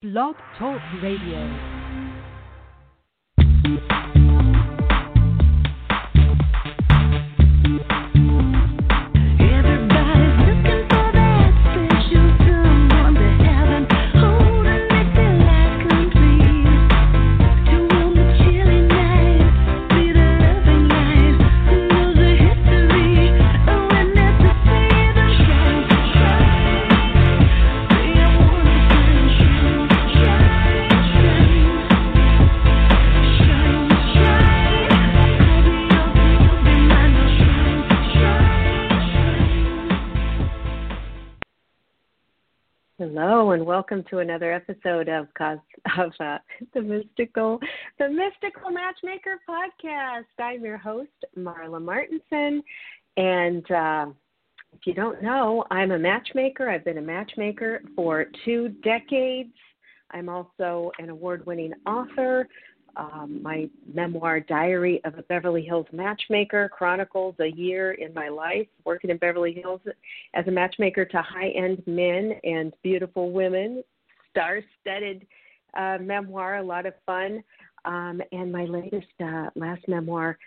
Blog Talk Radio. Welcome to another episode of Cos- of uh, the Mystical the Mystical Matchmaker podcast. I'm your host Marla Martenson, and uh, if you don't know, I'm a matchmaker. I've been a matchmaker for two decades. I'm also an award-winning author. Um, my memoir, Diary of a Beverly Hills Matchmaker, chronicles a year in my life working in Beverly Hills as a matchmaker to high end men and beautiful women. Star studded uh, memoir, a lot of fun. Um, and my latest, uh, last memoir,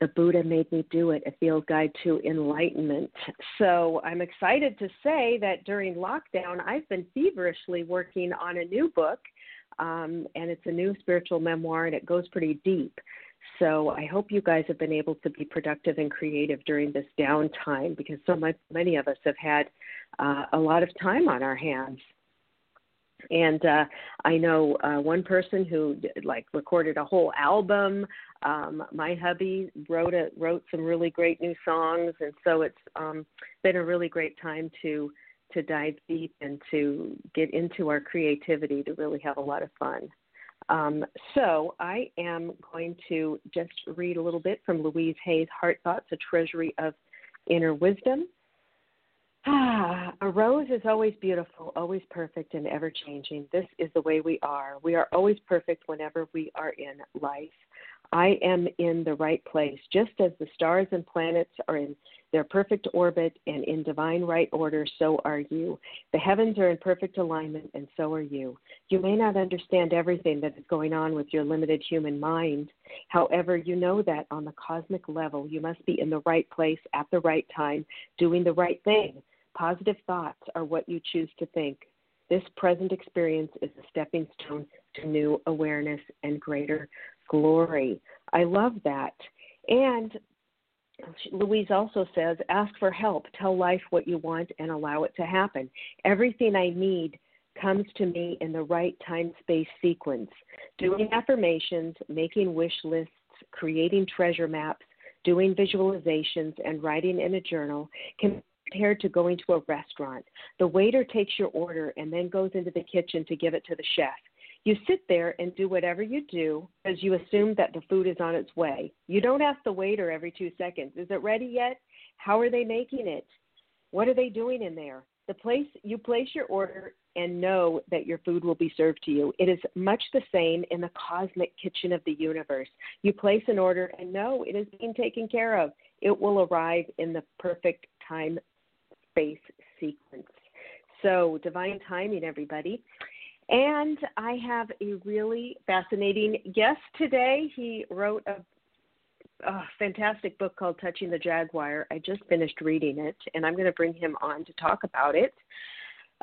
The Buddha Made Me Do It, a field guide to enlightenment. So I'm excited to say that during lockdown, I've been feverishly working on a new book. Um, and it's a new spiritual memoir, and it goes pretty deep. So I hope you guys have been able to be productive and creative during this downtime because so much, many of us have had uh, a lot of time on our hands. And uh, I know uh, one person who like recorded a whole album. Um, my hubby wrote a, wrote some really great new songs, and so it's um, been a really great time to to dive deep and to get into our creativity to really have a lot of fun. Um, so I am going to just read a little bit from Louise Hay's Heart Thoughts, a treasury of inner wisdom. Ah, a rose is always beautiful, always perfect, and ever changing. This is the way we are. We are always perfect whenever we are in life. I am in the right place, just as the stars and planets are in their perfect orbit and in divine right order, so are you. The heavens are in perfect alignment, and so are you. You may not understand everything that is going on with your limited human mind. However, you know that on the cosmic level, you must be in the right place at the right time, doing the right thing. Positive thoughts are what you choose to think. This present experience is a stepping stone to new awareness and greater glory. I love that. And Louise also says, ask for help, tell life what you want, and allow it to happen. Everything I need comes to me in the right time space sequence. Doing affirmations, making wish lists, creating treasure maps, doing visualizations, and writing in a journal can compared to going to a restaurant. The waiter takes your order and then goes into the kitchen to give it to the chef. You sit there and do whatever you do because you assume that the food is on its way. You don't ask the waiter every two seconds, is it ready yet? How are they making it? What are they doing in there? The place you place your order and know that your food will be served to you. It is much the same in the cosmic kitchen of the universe. You place an order and know it is being taken care of. It will arrive in the perfect time space sequence. So, divine timing, everybody. And I have a really fascinating guest today. He wrote a, fantastic book called Touching the Jaguar. I just finished reading it, and I'm going to bring him on to talk about it.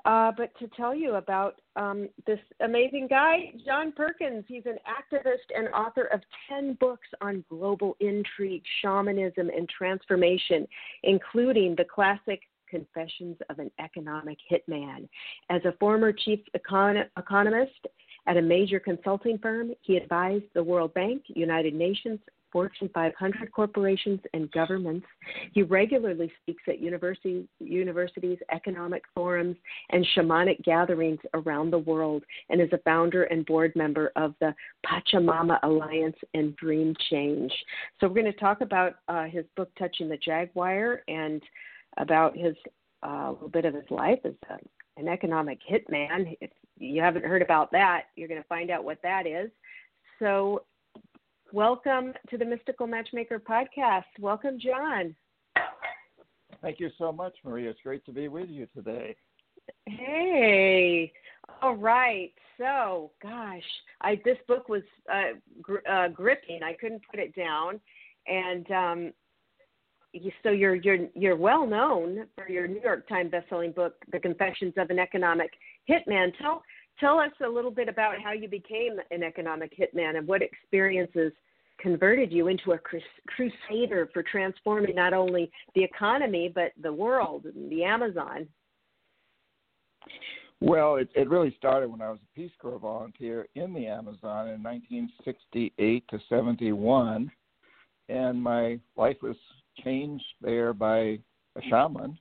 Uh, but to tell you about um, this amazing guy, John Perkins. He's an activist and author of 10 books on global intrigue, shamanism, and transformation, including the classic Confessions of an Economic Hitman. As a former chief econ- economist at a major consulting firm, he advised the World Bank, United Nations, Fortune 500 corporations, and governments. He regularly speaks at universities, universities, economic forums, and shamanic gatherings around the world, and is a founder and board member of the Pachamama Alliance and Dream Change. So, we're going to talk about uh, his book, Touching the Jaguar, and about his uh, a little bit of his life as a, an economic hitman. If you haven't heard about that, you're going to find out what that is. So, welcome to the Mystical Matchmaker podcast. Welcome, John. Thank you so much, Maria. It's great to be with you today. Hey, All right. So, gosh, I this book was uh, gr- uh, gripping. I couldn't put it down, and um, so you're you're you're well known for your New York Times bestselling book, The Confessions of an Economic Hitman. Tell tell us a little bit about how you became an economic hitman and what experiences converted you into a crus- crusader for transforming not only the economy but the world, the Amazon. Well, it, it really started when I was a Peace Corps volunteer in the Amazon in 1968 to 71, and my life was changed there by a shaman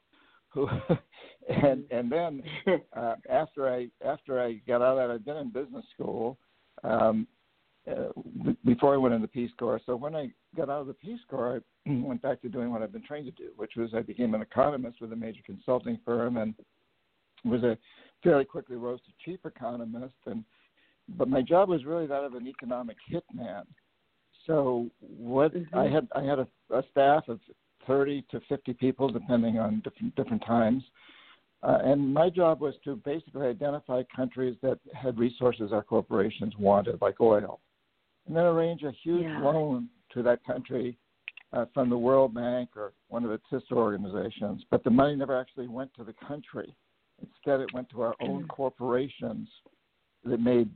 who and and then uh, after I after I got out of that, I'd been in business school um, uh, b- before I went in the Peace Corps. So when I got out of the Peace Corps, I went back to doing what I've been trained to do, which was I became an economist with a major consulting firm and was a fairly quickly rose to chief economist. And but my job was really that of an economic hitman. So what Mhm. I had I had a, a staff of 30 to 50 people, depending on different different times. Uh, and my job was to basically identify countries that had resources our corporations wanted, like oil, and then arrange a huge Yeah. loan to that country uh, from the World Bank or one of its sister organizations. But the money never actually went to the country. Instead, it went to our own Mm. corporations that made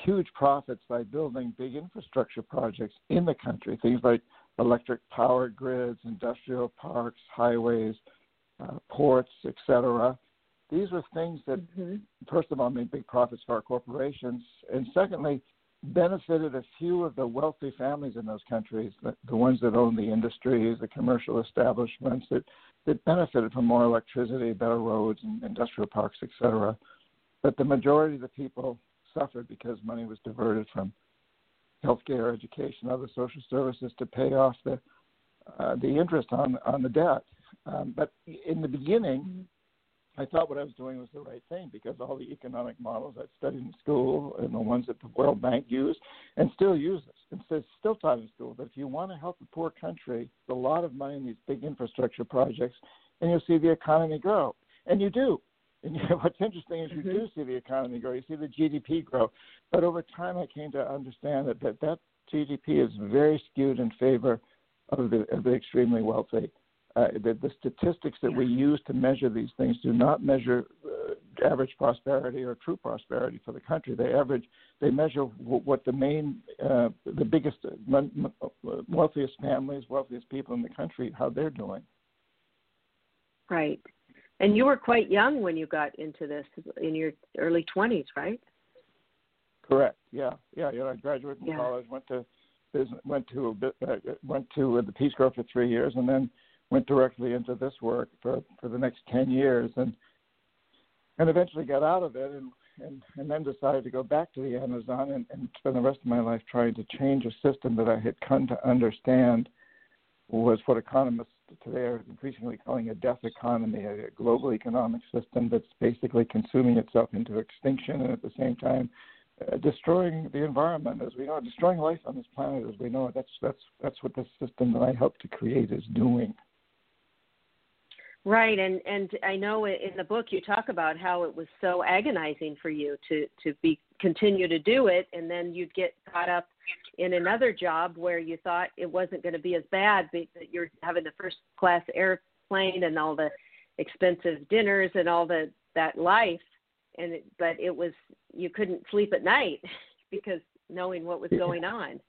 huge profits by building big infrastructure projects in the country, things like electric power grids, industrial parks, highways, uh, ports, etc. These were things that, Mhm. first of all, made big profits for our corporations, and secondly, benefited a few of the wealthy families in those countries, the, the ones that owned the industries, the commercial establishments that, that benefited from more electricity, better roads, and industrial parks, etc. But the majority of the people suffered because money was diverted from healthcare, education, other social services to pay off the uh, the interest on on the debt. Um, but in the beginning, I thought what I was doing was the right thing because all the economic models I'd studied in school and the ones that the World Bank used and still uses and says still taught in school that if you want to help a poor country, a lot of money in these big infrastructure projects, and you'll see the economy grow, and you do. And what's interesting is you Mhm. do see the economy grow. You see the GDP grow, but over time, I came to understand that that, that GDP is very skewed in favor of the, of the extremely wealthy. Uh, the, the statistics that we use to measure these things do not measure uh, average prosperity or true prosperity for the country. They average, they measure w- what the main, uh, the biggest, mon- uh, wealthiest families, wealthiest people in the country, how they're doing. Right. And you were quite young when you got into this in your early 20s, right? Correct. Yeah. Yeah. You know, I graduated from Yeah. college, went to business, went to a bit, uh, went to uh, the Peace Corps for three years, and then went directly into this work for for the next ten years, and and eventually got out of it, and and and then decided to go back to the Amazon and, and spend the rest of my life trying to change a system that I had come to understand was what economists today are increasingly calling a death economy, a global economic system that's basically consuming itself into extinction and at the same time uh, destroying the environment as we know, it, destroying life on this planet as we know it. That's that's that's what the system that I helped to create is doing. Right, and and I know in the book you talk about how it was so agonizing for you to to be continue to do it, and then you'd get caught up in another job where you thought it wasn't going to be as bad, but that you're having the first class airplane and all the expensive dinners and all the that life, and it, but it was you couldn't sleep at night because knowing what was going on.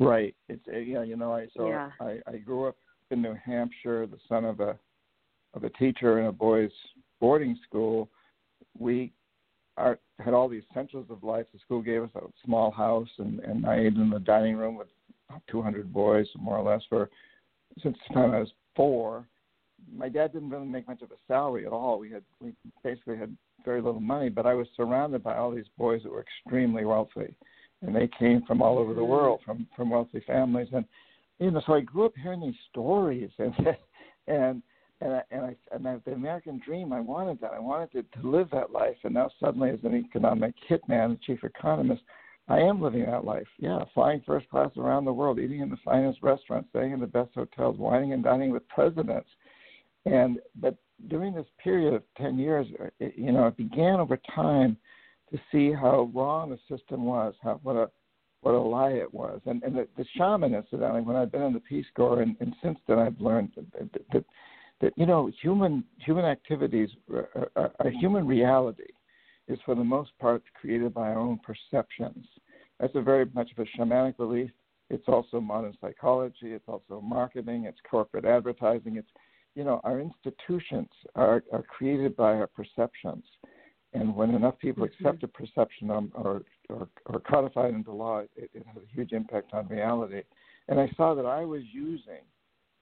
Right. It's uh, yeah. You know, I so Yeah. I I grew up in New Hampshire, the son of a of a teacher in a boys' boarding school. We are, had all the essentials of life. The school gave us a small house, and and I ate in the dining room with 200 boys, more or less, for since the time I was four. My dad didn't really make much of a salary at all. We had we basically had very little money, but I was surrounded by all these boys that were extremely wealthy, and they came from all over the mm-hmm. world, from from wealthy families, and you know, so I grew up hearing these stories, and and and I, and I and I, the American dream, I wanted that. I wanted to, to live that life, and now suddenly, as an economic hitman, chief economist, I am living that life. Yeah, flying first class around the world, eating in the finest restaurants, staying in the best hotels, wining and dining with presidents, and but during this period of 10 years, it, you know, it began over time to see how wrong the system was, how what a what a lie it was, and and the, the shaman incidentally, when I've been in the Peace Corps, and, and since then I've learned that, that, that that you know human human activities, uh, uh, uh, human reality, is for the most part created by our own perceptions. That's a very much of a shamanic belief. It's also modern psychology. It's also marketing. It's corporate advertising. It's you know our institutions are, are created by our perceptions, and when enough people Mhm. accept a perception um, or, or or codify it into law, it, it has a huge impact on reality. And I saw that I was using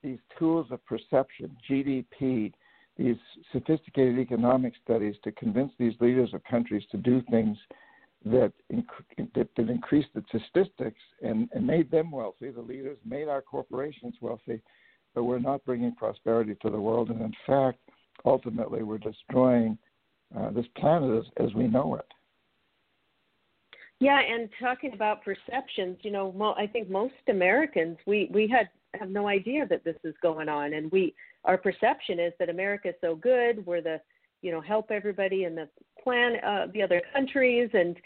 these tools of perception, GDP, these sophisticated economic studies to convince these leaders of countries to do things that, inc- that, that increased the statistics and, and made them wealthy. The leaders made our corporations wealthy, but we're not bringing prosperity to the world. And in fact, ultimately, we're destroying uh, this planet as, as we know it. Yeah, and talking about perceptions, you know, mo- I think most Americans we we had have no idea that this is going on, and we our perception is that America is so good. We're the you know help everybody in the plan uh, the other countries and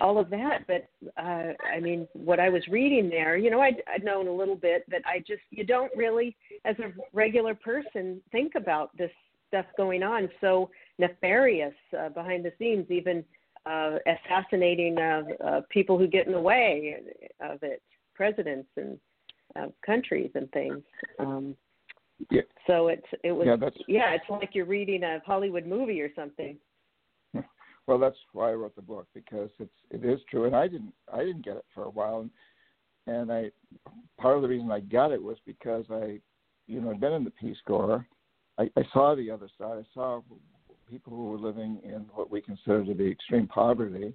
all of that. But uh, I mean, what I was reading there, you know, I'd, I'd known a little bit, but I just you don't really, as a regular person, think about this stuff going on so nefarious uh, behind the scenes, even uh, assassinating uh, uh, people who get in the way of it, presidents and uh, countries and things. Um, Yeah. so it's it was Yeah, that's yeah, it's like you're reading a Hollywood movie or something. Well, that's why I wrote the book because it's it is true, and I didn't I didn't get it for a while, and, and I part of the reason I got it was because I, you know, had been in the Peace Corps. I, I saw the other side. I saw people who were living in what we consider to be extreme poverty,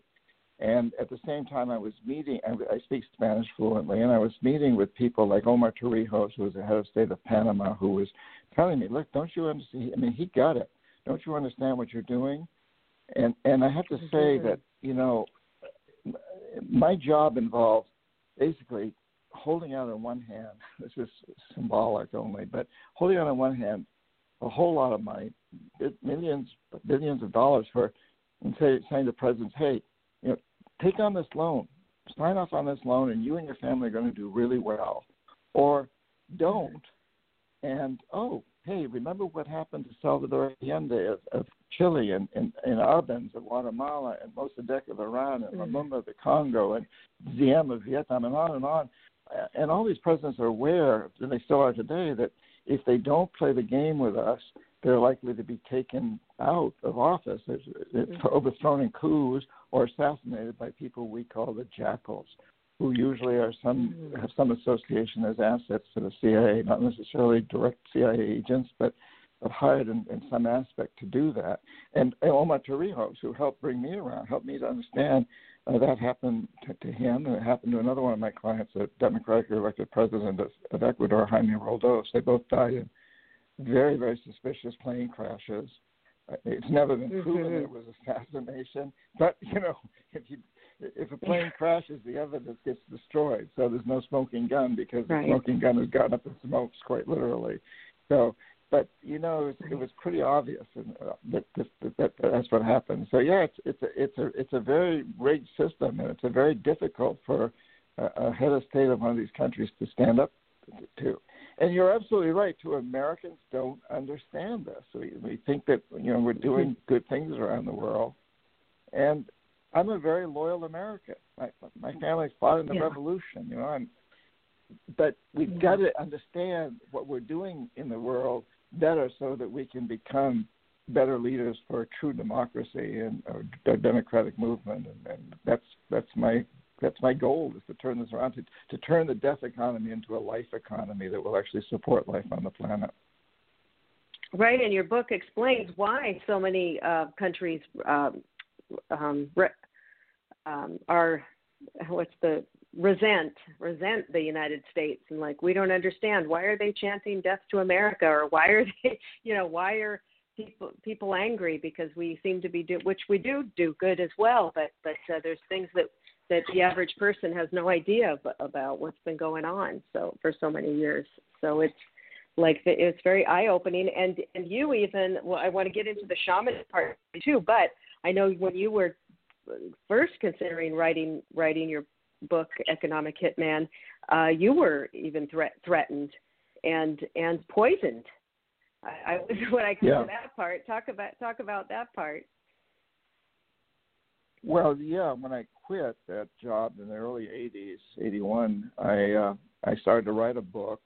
and at the same time, I was meeting. I, I speak Spanish fluently, and I was meeting with people like Omar Torrijos, who was the head of state of Panama, who was telling me, "Look, don't you understand? I mean, he got it. Don't you understand what you're doing?" and and I have to say that you know my job involves basically holding out on one hand. This is symbolic only, but holding out on one hand a whole lot of money, millions billions of dollars for, and say, saying to presidents, hey, take on this loan, sign off on this loan, and you and your family are going to do really well, or don't, and oh, hey, remember what happened to Salvador Allende of, of Chile and, and, and Arbenz of Guatemala and Mossadegh of Iran and Mhm. Lumumba of the Congo and Diem of Vietnam and on and on. And all these presidents are aware, and they still are today, that if they don't play the game with us, they're likely to be taken out of office, Mhm. overthrown in coups or assassinated by people we call the jackals, who usually are some Mhm. have some association as assets to the CIA, not necessarily direct CIA agents, but have hired in, in some aspect to do that. And, and Omar Torrijos, who helped bring me around, helped me to understand uh, that happened to, to him, and it happened to another one of my clients, a democratically elected president of, of Ecuador, Jaime Roldos. They both died in very, very suspicious plane crashes. Uh, It's never been proven Mhm. it was assassination, but you know, if you if a plane crashes, the evidence gets destroyed. So there's no smoking gun because the smoking gun has gotten up in smokes, quite literally. So, but you know, it was, it was pretty obvious and, uh, that, that, that, that that's what happened. So yeah, it's it's a it's a it's a very rigged system, and it's a very difficult for a, a head of state of one of these countries to stand up to. And you're absolutely right. Too, Americans don't understand this. We we think that you know we're doing good things around the world, and I'm a very loyal American. My my family fought in the Yeah. revolution, you know, and but we've Yeah. got to understand what we're doing in the world better so that we can become better leaders for a true democracy and a, a democratic movement and, and that's that's my that's my goal is to turn this around to, to turn the death economy into a life economy that will actually support life on the planet. Right, and your book explains why so many uh, countries um, um, re- um, are what's the resent resent the United States and like we don't understand why are they chanting death to America or why are they you know why are people people angry because we seem to be do which we do do good as well but but uh, there's things that that the average person has no idea ab- about what's been going on so for so many years. So it's like the, it's very eye opening and and you even well I want to get into the shaman part too but I know when you were first considering writing writing your book Economic Hitman uh, you were even threat, threatened and and poisoned. I, I was when I come Yeah. to that part talk about talk about that part. Well, yeah, when I quit that job in the early '80s, '81, I uh, I started to write a book,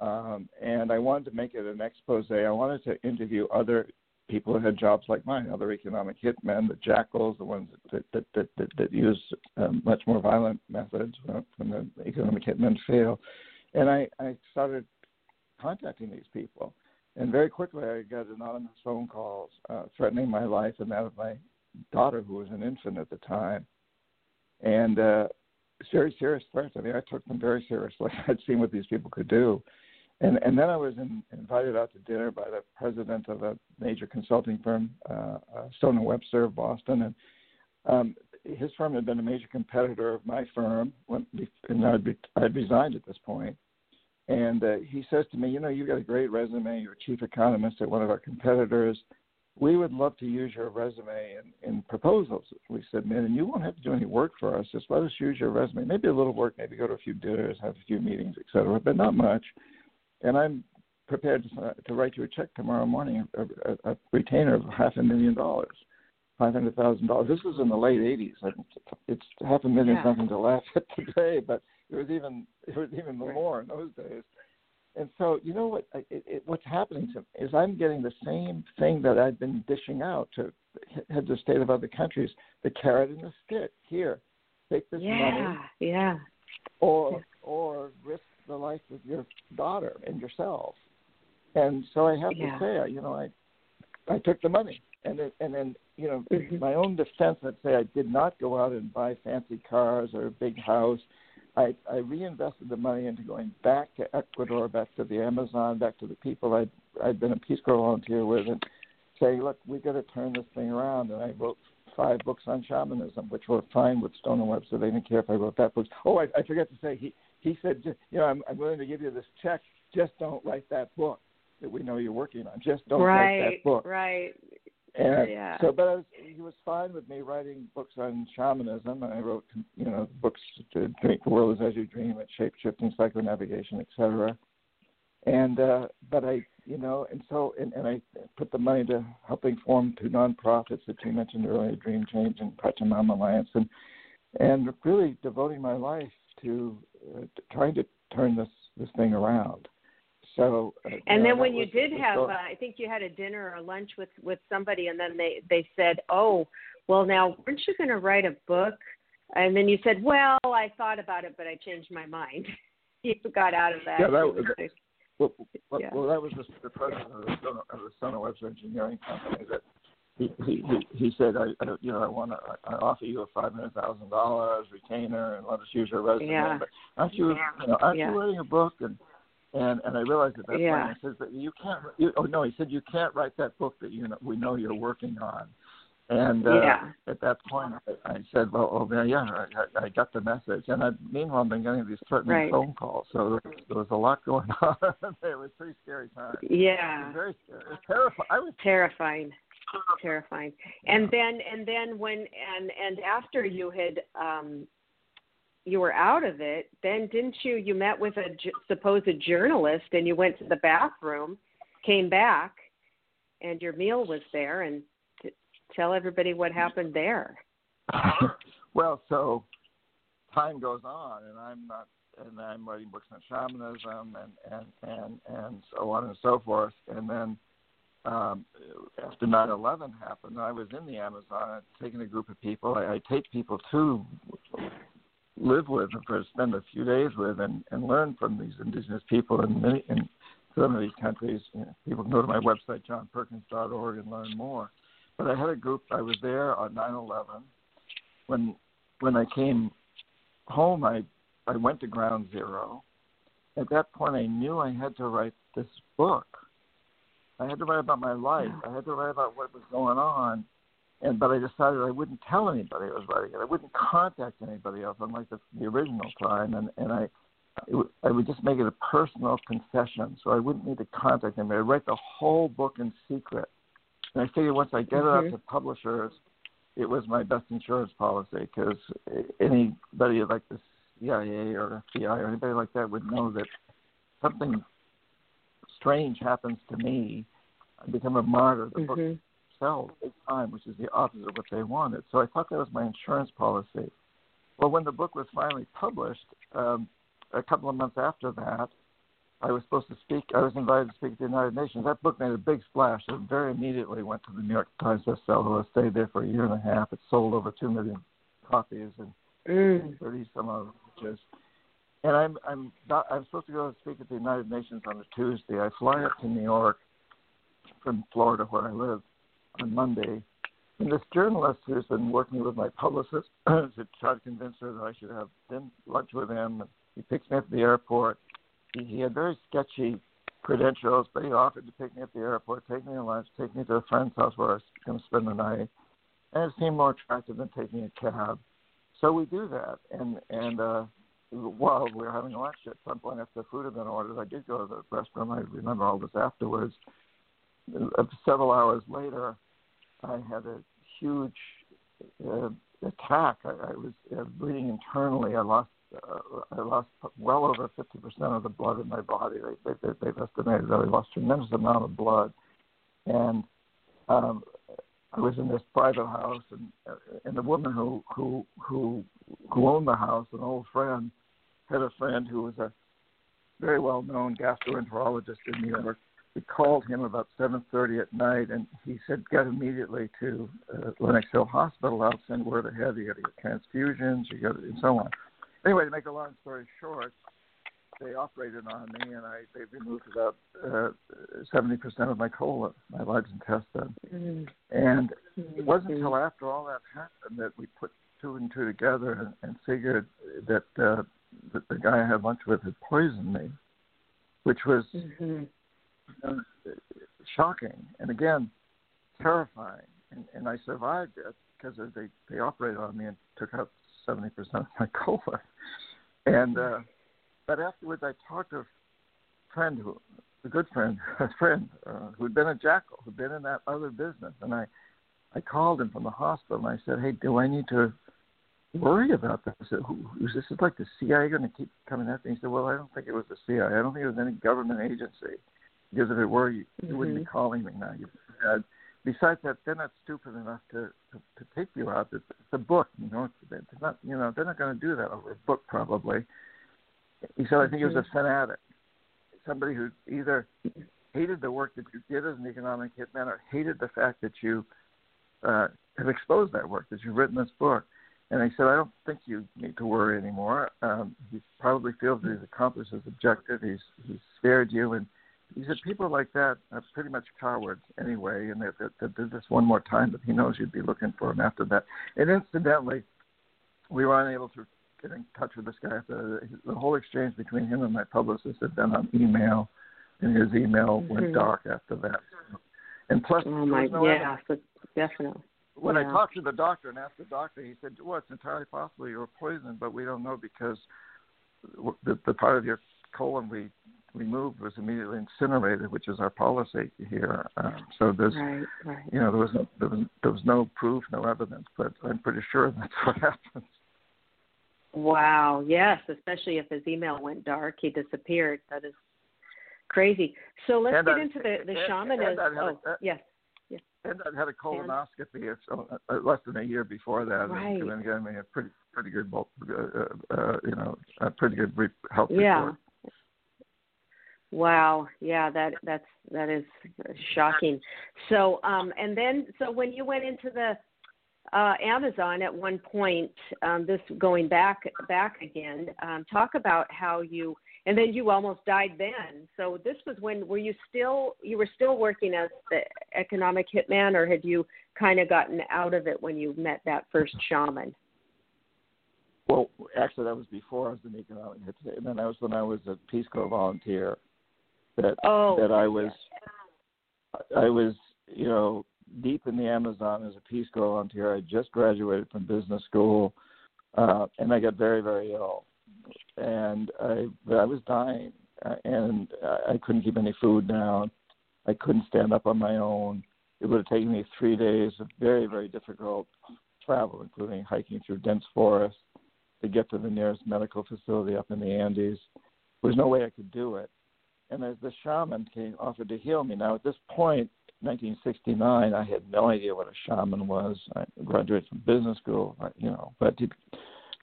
um, and I wanted to make it an expose. I wanted to interview other people who had jobs like mine, other economic hitmen, the jackals, the ones that that that that, that use um, much more violent methods when, when the economic hitmen fail. And I I started contacting these people, and very quickly I got anonymous phone calls uh, threatening my life and that of my daughter, who was an infant at the time, and uh, very serious threats. I mean, I took them very seriously. I'd seen what these people could do, and and then I was in, invited out to dinner by the president of a major consulting firm, uh, uh, Stone and Webster of Boston, and um, his firm had been a major competitor of my firm, when, and I'd, be, I'd resigned at this point. And uh, he says to me, you know, you've got a great resume. You're a chief economist at one of our competitors we would love to use your resume in, in proposals we said, submit, and you won't have to do any work for us. Just let us use your resume. Maybe a little work, maybe go to a few dinners, have a few meetings, et cetera, but not much. And I'm prepared to, to write you a check tomorrow morning, a, a, a retainer of half a million dollars, five hundred thousand dollars. This was in the late '80s. It's half a million Yeah. nothing to laugh at today, but it was even it was even more in those days. And so, you know what? It, it, what's happening to me is I'm getting the same thing that I've been dishing out to heads of state of other countries: the carrot and the stick. Here, take this money, yeah yeah or or risk the life of your daughter and yourself. And so I have Yeah. to say, you know, I I took the money, and then, and then you know, Mhm. my own defense, I'd say I did not go out and buy fancy cars or a big house. I, I reinvested the money into going back to Ecuador, back to the Amazon, back to the people I'd I'd been a Peace Corps volunteer with, and say, look, we got to turn this thing around. And I wrote five books on shamanism, which were fine with Stone and Webster. They didn't care if I wrote that book. Oh, I, I forgot to say, he he said, you know, I'm, I'm willing to give you this check. Just don't write that book that we know you're working on. Just don't write that book. right And Yeah. so, but I was, he was fine with me writing books on shamanism, and I wrote, you know, books to Drink the World is as You Dream, and Shape Shifting, Psychonavigation, et cetera. And uh, but I, you know, and so and, and I put the money to helping form two nonprofits that you mentioned earlier, Dream Change and Pachamama Alliance, and and really devoting my life to, uh, to trying to turn this this thing around. So, uh, And then that when you was did have, uh. I think you had a dinner or a lunch with with somebody, and then they they said, "Oh, well, now weren't you going to write a book?" And then you said, "Well, I thought about it, but I changed my mind." you got out of that. Yeah, that was- Well, well, Yeah. well, that was the, the president of the of the and Webster Engineering Company that he he he, said, I, I you know I want to I offer you a five hundred thousand dollars retainer and let us use your resume, Yeah. but aren't you you know aren't Yeah. you writing a book and and and I realized at that Yeah. point he says that you can't you, oh no he said you can't write that book that you know we know you're working on. And uh, Yeah. at that point, I, I said, "Well, oh, yeah, yeah, I, I got the message." And I, meanwhile, I've been getting these threatening Right. phone calls, so there, there was a lot going on. it was a pretty scary time. It was yeah, very scary. It was terrifying. I was terrifying, terrifying. And then and then when and and after you had um you were out of it, then didn't you? You met with a j- supposed journalist, and you went to the bathroom, came back, and your meal was there. And t- tell everybody what happened there. well, so time goes on, and I'm not, and I'm writing books on shamanism and and and and so on and so forth. And then um, after 9/11 happened, I was in the Amazon, taking a group of people. I, I take people to live with and for spend a few days with and, and learn from these indigenous people in many in some of these countries. You know, people can go to my website johnperkins.org and learn more. But I had a group. I was there on 9/11. When when I came home, I I went to Ground Zero. At that point, I knew I had to write this book. I had to write about my life. I had to write about what was going on. And but I decided I wouldn't tell anybody I was writing it. I wouldn't contact anybody else, unlike the, the original time. And and I it would, I would just make it a personal concession, so I wouldn't need to contact them. I'd write the whole book in secret, and I figured once I get it out Mhm. to publishers, it was my best insurance policy because anybody like the CIA or FBI or anybody like that would know that something strange happens to me, I become a martyr. The book Sells big time, which is the opposite of what they wanted. So I thought that was my insurance policy. Well, when the book was finally published, um, a couple of months after that, I was supposed to speak. I was invited to speak at the United Nations. That book made a big splash. It very immediately went to the New York Times bestseller list. Stayed there for a year and a half. It sold over two million copies and Mm. thirty some odd languages. And I'm I'm not, I'm supposed to go and speak at the United Nations on a Tuesday. I fly up to New York from Florida, where I live, on Monday. And this journalist who's been working with my publicist to try to convince her that I should have lunch with him. He picks me up at the airport. He, he had very sketchy credentials, but he offered to pick me up at the airport, take me to lunch, take me to a friend's house where I was going to spend the night. And it seemed more attractive than taking a cab. So we do that. And and uh, while we were having lunch at some point after the food had been ordered, I did go to the restroom. I remember all this afterwards. Uh, several hours later, I had a huge uh, attack. I, I was uh, bleeding internally. I lost uh, I lost well over 50% of the blood in my body. They, they, they've estimated that I lost a tremendous amount of blood, and um, I was in this private house, and uh, and the woman who who who who owned the house, an old friend, had a friend who was a very well known gastroenterologist in New York. We called him about 7:30 at night, and he said, "Get immediately to uh, Lenox Hill Hospital. I'll send word ahead. You got to get transfusions, you got and so on." Anyway, to make a long story short, they operated on me, and I they removed about uh, 70% of my colon, my large intestine, Mm. and it wasn't Mhm. until after all that happened that we put two and two together and, and figured that, uh, that the guy I had lunch with had poisoned me, which was Mhm. Uh, shocking and again terrifying. And, and I survived it because they they operated on me and took out seventy percent of my colon. And uh, but afterwards, I talked to a friend who, a good friend, a friend uh, who'd been a jackal, who'd been in that other business, and I I called him from the hospital and I said, Hey, do I need to worry about this? Who, who's this? Is like the CIA going to keep coming after me? He said, Well, I don't think it was the CIA. I don't think it was any government agency. Because if it were, you, you wouldn't be Mhm. calling me now. You, uh, besides that, they're not stupid enough to to, to take you out. It's, it's a book, you know. It's, it's not, you know, they're not going to do that over a book, probably. He said, I think he was a fanatic, somebody who either hated the work that you did as an economic hitman or hated the fact that you uh, have exposed that work, that you've written this book. And he said, I don't think you need to worry anymore. Um, he probably feels that he's accomplished his objective. He's he's spared you, and he said people like that are pretty much cowards anyway, and that did this one more time, but he knows you'd be looking for him after that. And incidentally, we were unable to get in touch with this guy. After the whole exchange between him and my publicist had been on email, and his email Mhm. went dark after that. And plus, Oh my, no yeah, so definitely. when I talked to the doctor and asked the doctor, he said, "Well, it's entirely possible you were poisoned, but we don't know because the, the part of your colon we removed was immediately incinerated, which is our policy here. Um, so there's, Right, right. you know, there was no there was there was no proof, no evidence, but I'm pretty sure that's what happened. Wow, yes, especially if his email went dark, he disappeared. That is crazy. So let's And get I- into the the and- shamanism. and I a- oh, uh, yes. And I had a colonoscopy it's, uh, less than a year before that, Right. and it gave me a pretty pretty good, uh, uh, uh, you know, a pretty good health Yeah. report. Wow. Yeah, that that's that is shocking. So um and then so when you went into the uh Amazon at one point, um this going back back again, um talk about how you and then you almost died then. So this was when were you still you were still working as the economic hitman or had you kind of gotten out of it when you met that first shaman? Well, actually, that was before I was an economic hitman. and then that was when I was a Peace Corps volunteer. That Oh, that I was, I was, you know, deep in the Amazon as a Peace Corps volunteer. I just graduated from business school, uh, and I got very, very ill. and I I was dying, uh, and I couldn't keep any food down. I couldn't stand up on my own. It would have taken me three days of very very difficult travel, including hiking through dense forests to get to the nearest medical facility up in the Andes. There was no way I could do it. And as the shaman came offered to heal me, now at this point, 1969, I had no idea what a shaman was. I graduated from business school, you know, but, it,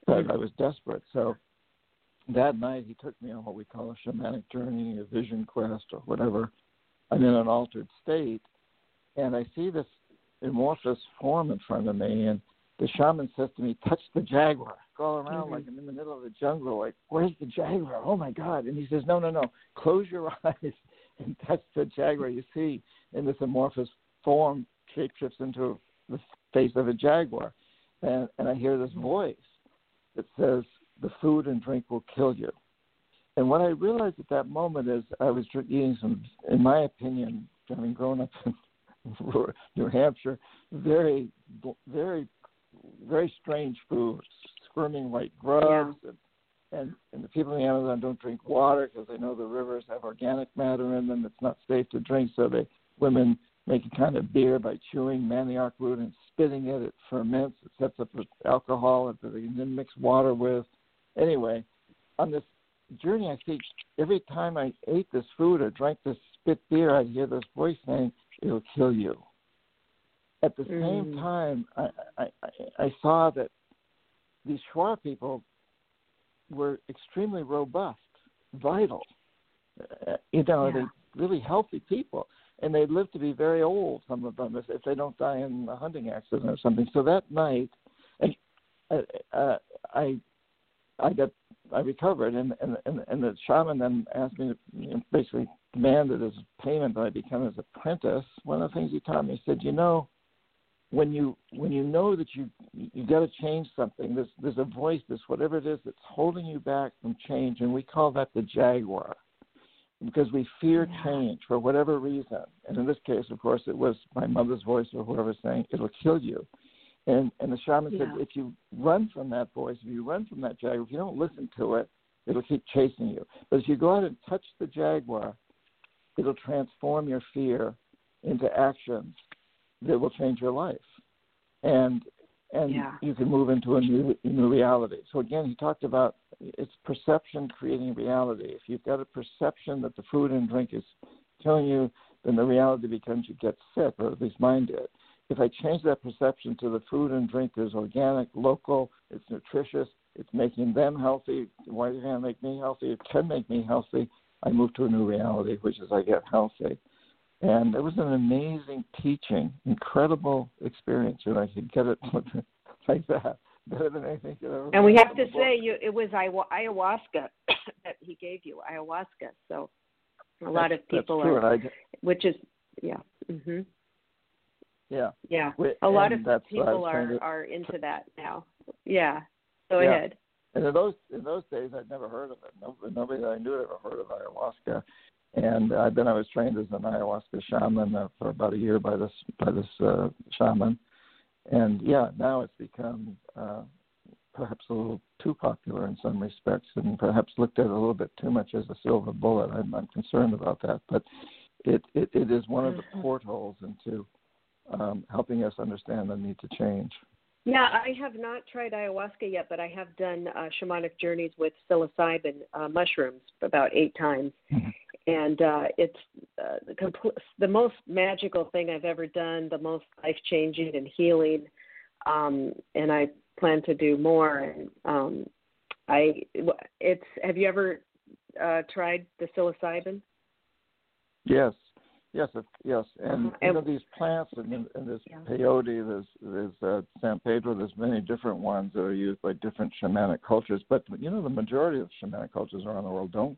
but I was desperate. So that night, he took me on what we call a shamanic journey, a vision quest, or whatever. I'm in an altered state, and I see this amorphous form in front of me, and the shaman says to me, "Touch the jaguar." Go around Mhm. like I'm in the middle of the jungle, like, "Where's the jaguar? Oh my God!" And he says, "No, no, no. Close your eyes and touch the jaguar." You see, in this amorphous form, shapeshifts into the face of a jaguar, and and I hear this voice that says, "The food and drink will kill you." And what I realized at that moment is I was eating some, in my opinion, having grown up in New Hampshire, very, very, very strange foods, squirming white grubs, and, and and the people in the Amazon don't drink water because they know the rivers have organic matter in them. It's not safe to drink, so they women make a kind of beer by chewing manioc root and spitting it. It ferments. It sets up alcohol that they can then mix water with. Anyway, on this journey, I think every time I ate this food or drank this spit beer, I'd hear this voice saying, "It'll kill you." At the same Mm. time, I, I, I, saw that these Shuar people were extremely robust, vital. Uh, you know, Yeah. they really healthy people, and they live to be very old. Some of them, if, if they don't die in a hunting accident or something. So that night, and uh, uh, I, I got, I recovered, and and and, and the shaman then asked me to you know, basically demanded as payment that I become his apprentice. One of the things he taught me, he said, you know, when you when you know that you you got to change something, there's there's a voice, this whatever it is that's holding you back from change, and we call that the jaguar, because we fear Yeah. change for whatever reason. And in this case, of course, it was my mother's voice or whoever saying it'll kill you. And and the shaman said, if you run from that voice, if you run from that jaguar, if you don't listen to it, it'll keep chasing you. But if you go out and touch the jaguar, it'll transform your fear into actions that will change your life, and and Yeah. you can move into a new a new reality. So again, he talked about it's perception creating reality. If you've got a perception that the food and drink is killing you, then the reality becomes you get sick, or at least mine did. If I change that perception to the food and drink is organic, local, it's nutritious, it's making them healthy. Why is it going to make me healthy? It can make me healthy. I move to a new reality, which is I get healthy. And it was an amazing teaching, incredible experience, and I could get it like that better than anything could ever. And we have to say, you, it was ayahuasca that he gave you, ayahuasca. So a lot of That's- that's people are, I, which is, yeah, mhm, yeah, yeah. Wi- A lot of that's people are to- are into that now. Yeah. Go Yeah. ahead. And in those in those days, I'd never heard of it. Nobody, nobody that I knew had ever heard of ayahuasca. And uh, then I was trained as an ayahuasca shaman uh, for about a year by this by this uh, shaman. And yeah, now it's become uh, perhaps a little too popular in some respects, and perhaps looked at a little bit too much as a silver bullet. I'm, I'm concerned about that, but it, it it is one of the Mhm. portals into um, helping us understand the need to change. Yeah, I have not tried ayahuasca yet, but I have done uh, shamanic journeys with psilocybin uh, mushrooms about eight times, Mhm. And uh, it's uh, the, compl- the most magical thing I've ever done, the most life changing and healing, um, and I plan to do more. And um, I, it's. Have you ever uh, tried the psilocybin? Yes, yes, yes, and Uh-huh. you know And- these plants and, and this Yeah. peyote, there's there's uh, San Pedro. There's many different ones that are used by different shamanic cultures. But you know the majority of shamanic cultures around the world don't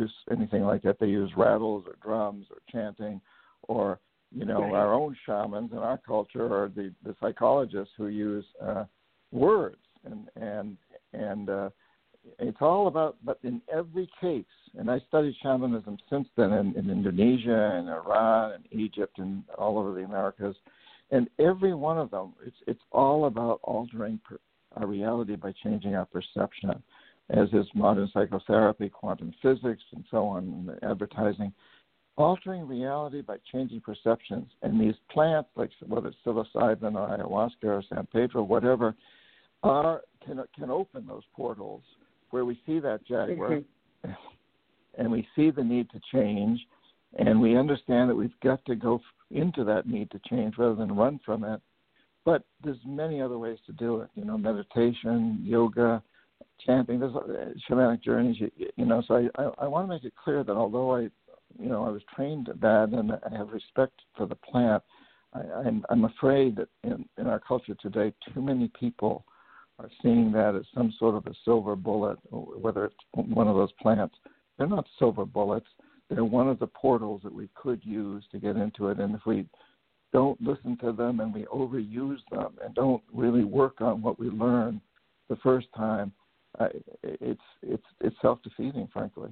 use anything like that. They use rattles or drums or chanting, or you know Right. our own shamans in our culture are the the psychologists who use uh, words and and and uh, it's all about but in every case and i studied shamanism since then in, in indonesia and iran and egypt and all over the americas and every one of them it's it's all about altering per, our reality by changing our perception as is modern psychotherapy, quantum physics, and so on, and advertising. Altering reality by changing perceptions. And these plants, like whether it's psilocybin or ayahuasca or San Pedro, whatever, are can can open those portals where we see that jaguar, mm-hmm. and we see the need to change, and we understand that we've got to go into that need to change rather than run from it. But there's many other ways to do it. You know, meditation, yoga, chanting. There's uh, shamanic journeys. You, you know, so I, I I want to make it clear that although I, you know, I was trained at that and I have respect for the plant, I, I'm I'm afraid that in in our culture today, too many people are seeing that as some sort of a silver bullet, whether it's one of those plants. They're not silver bullets. They're one of the portals that we could use to get into it. And if we don't listen to them and we overuse them and don't really work on what we learn the first time, it's it's it's self defeating, frankly.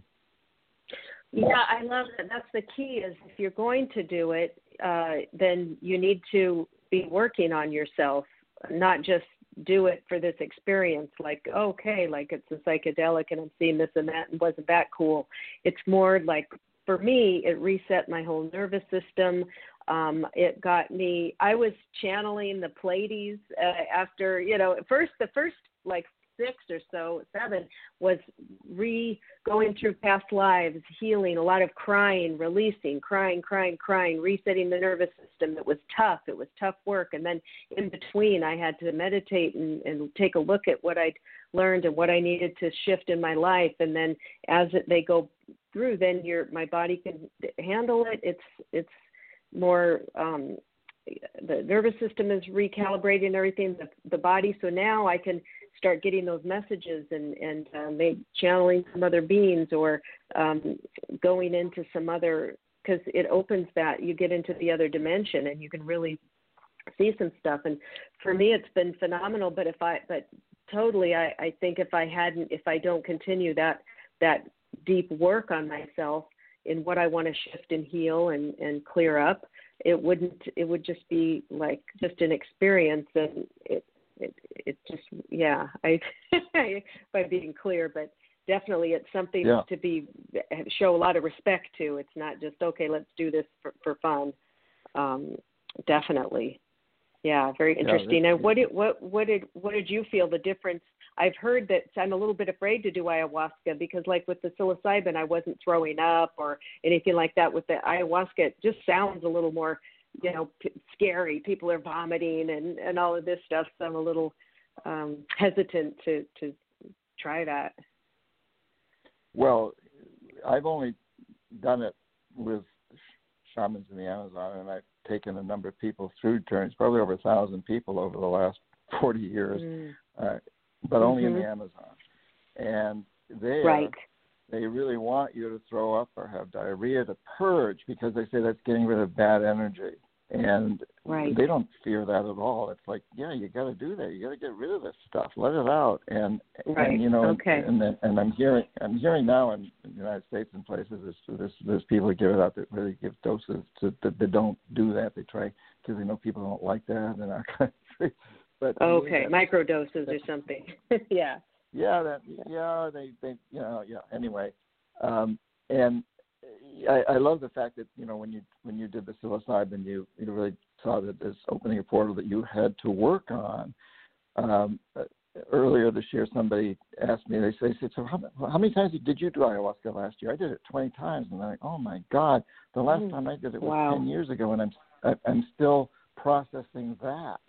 Yeah, I love that. That's the key. Is if you're going to do it, uh, then you need to be working on yourself, not just do it for this experience. Like, okay, like it's a psychedelic, and I'm seeing this and that, and wasn't that cool? It's more like for me, it reset my whole nervous system. Um, it got me. I was channeling the Pleiades uh, after you know. First, the first like or so, seven, was re going through past lives, healing, a lot of crying, releasing, crying, crying, crying, resetting the nervous system. It was tough. It was tough work. And then in between, I had to meditate and, and take a look at what I'd learned and what I needed to shift in my life. And then as it, they go through, then your my body can handle it. It's it's more um, the nervous system is recalibrating everything the the body so now i can start getting those messages and and uh, maybe channeling some other beings or um going into some other because it opens that you get into the other dimension and you can really see some stuff. And for me it's been phenomenal but if i but totally i i think if i hadn't if i don't continue that that deep work on myself in what i want to shift and heal and and clear up it wouldn't it would just be like just an experience and it it it just yeah i by being clear but definitely it's something Yeah. to be show a lot of respect to. It's not just okay let's do this for, for fun. Um definitely. Yeah very interesting. that- and what did what what did what did you feel the difference? I've heard that I'm a little bit afraid to do ayahuasca because, like with the psilocybin, I wasn't throwing up or anything like that. With the ayahuasca, it just sounds a little more, you know, p- scary. People are vomiting and and all of this stuff. So I'm a little um, hesitant to to try that. Well, I've only done it with shamans in the Amazon, and I've taken a number of people through turns, probably over a thousand people over the last 40 years, Mm. uh, but only in Mhm. the Amazon. And there, Right. They really want you to throw up or have diarrhea to purge because they say that's getting rid of bad energy. And Right. they don't fear that at all. It's like, yeah, you got to do that. You got to get rid of this stuff. Let it out. And Right. and you know, Okay. and then, and I'm hearing I'm hearing now in, in the United States and places there's, there's there's people that give it out that really give doses to that they don't do that. They try because they know people don't like that in our country. But Okay, that- microdoses or something. yeah. Yeah, that yeah, they they you know yeah. Anyway, um, and I, I love the fact that you know when you when you did the psilocybin, you you really saw that this opening a portal that you had to work on. Um, uh, earlier this year, somebody asked me. They say, they said, "So how, how many times did you do ayahuasca last year?" I did it 20 times, and they're like, "Oh my God, the last Mm. time I did it was Wow. 10 years ago, and I'm I, I'm still processing that."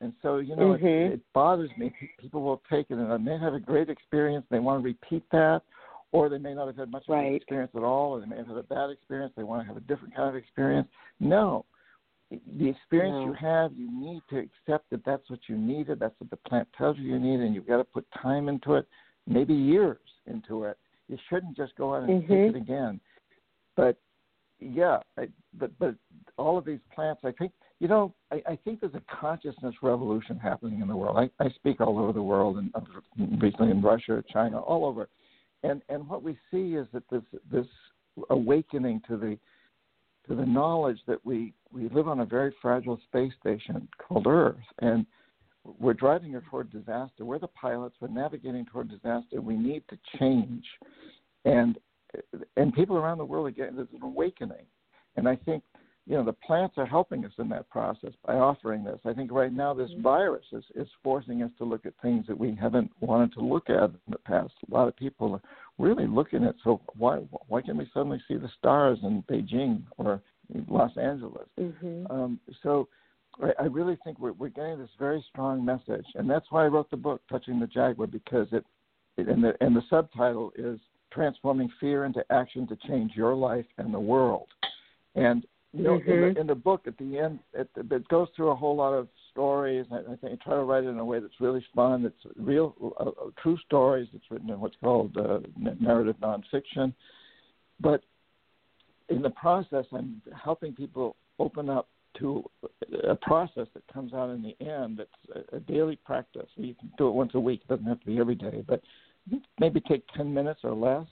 And so, you know, Mhm. it, it bothers me. People will take it and they may have a great experience. They want to repeat that, or they may not have had much of an experience at all, or they may have had a bad experience. They want to have a different kind of experience. No, the experience you have, you need to accept that that's what you needed. That's what the plant tells you you need, and you've got to put time into it, maybe years into it. You shouldn't just go out and Mhm. take it again. But yeah, I, but but all of these plants, I think you know, I, I think there's a consciousness revolution happening in the world. I, I speak all over the world, and uh, recently in Russia, China, all over, and and what we see is that this this awakening to the to the knowledge that we we live on a very fragile space station called Earth, and we're driving her toward disaster. We're the pilots. We're navigating toward disaster. We need to change, and and people around the world are getting there's an awakening, and I think you know the plants are helping us in that process by offering this. I think right now this virus is is forcing us to look at things that we haven't wanted to look at in the past. A lot of people are really looking at so why why can we suddenly see the stars in Beijing or Los Angeles? Mhm. Um, so I, I really think we're, we're getting this very strong message, and that's why I wrote the book, Touching the Jaguar, because it, it and the and the subtitle is transforming fear into action to change your life and the world. And you know, in, Mhm. the, in the book at the end, it, it goes through a whole lot of stories. I, I think I try to write it in a way that's really fun. It's real, uh, uh, true stories. It's written in what's called uh, narrative nonfiction. But in the process, I'm helping people open up to a process that comes out in the end. It's a, a daily practice. You can do it once a week. It doesn't have to be every day, but maybe take 10 minutes or less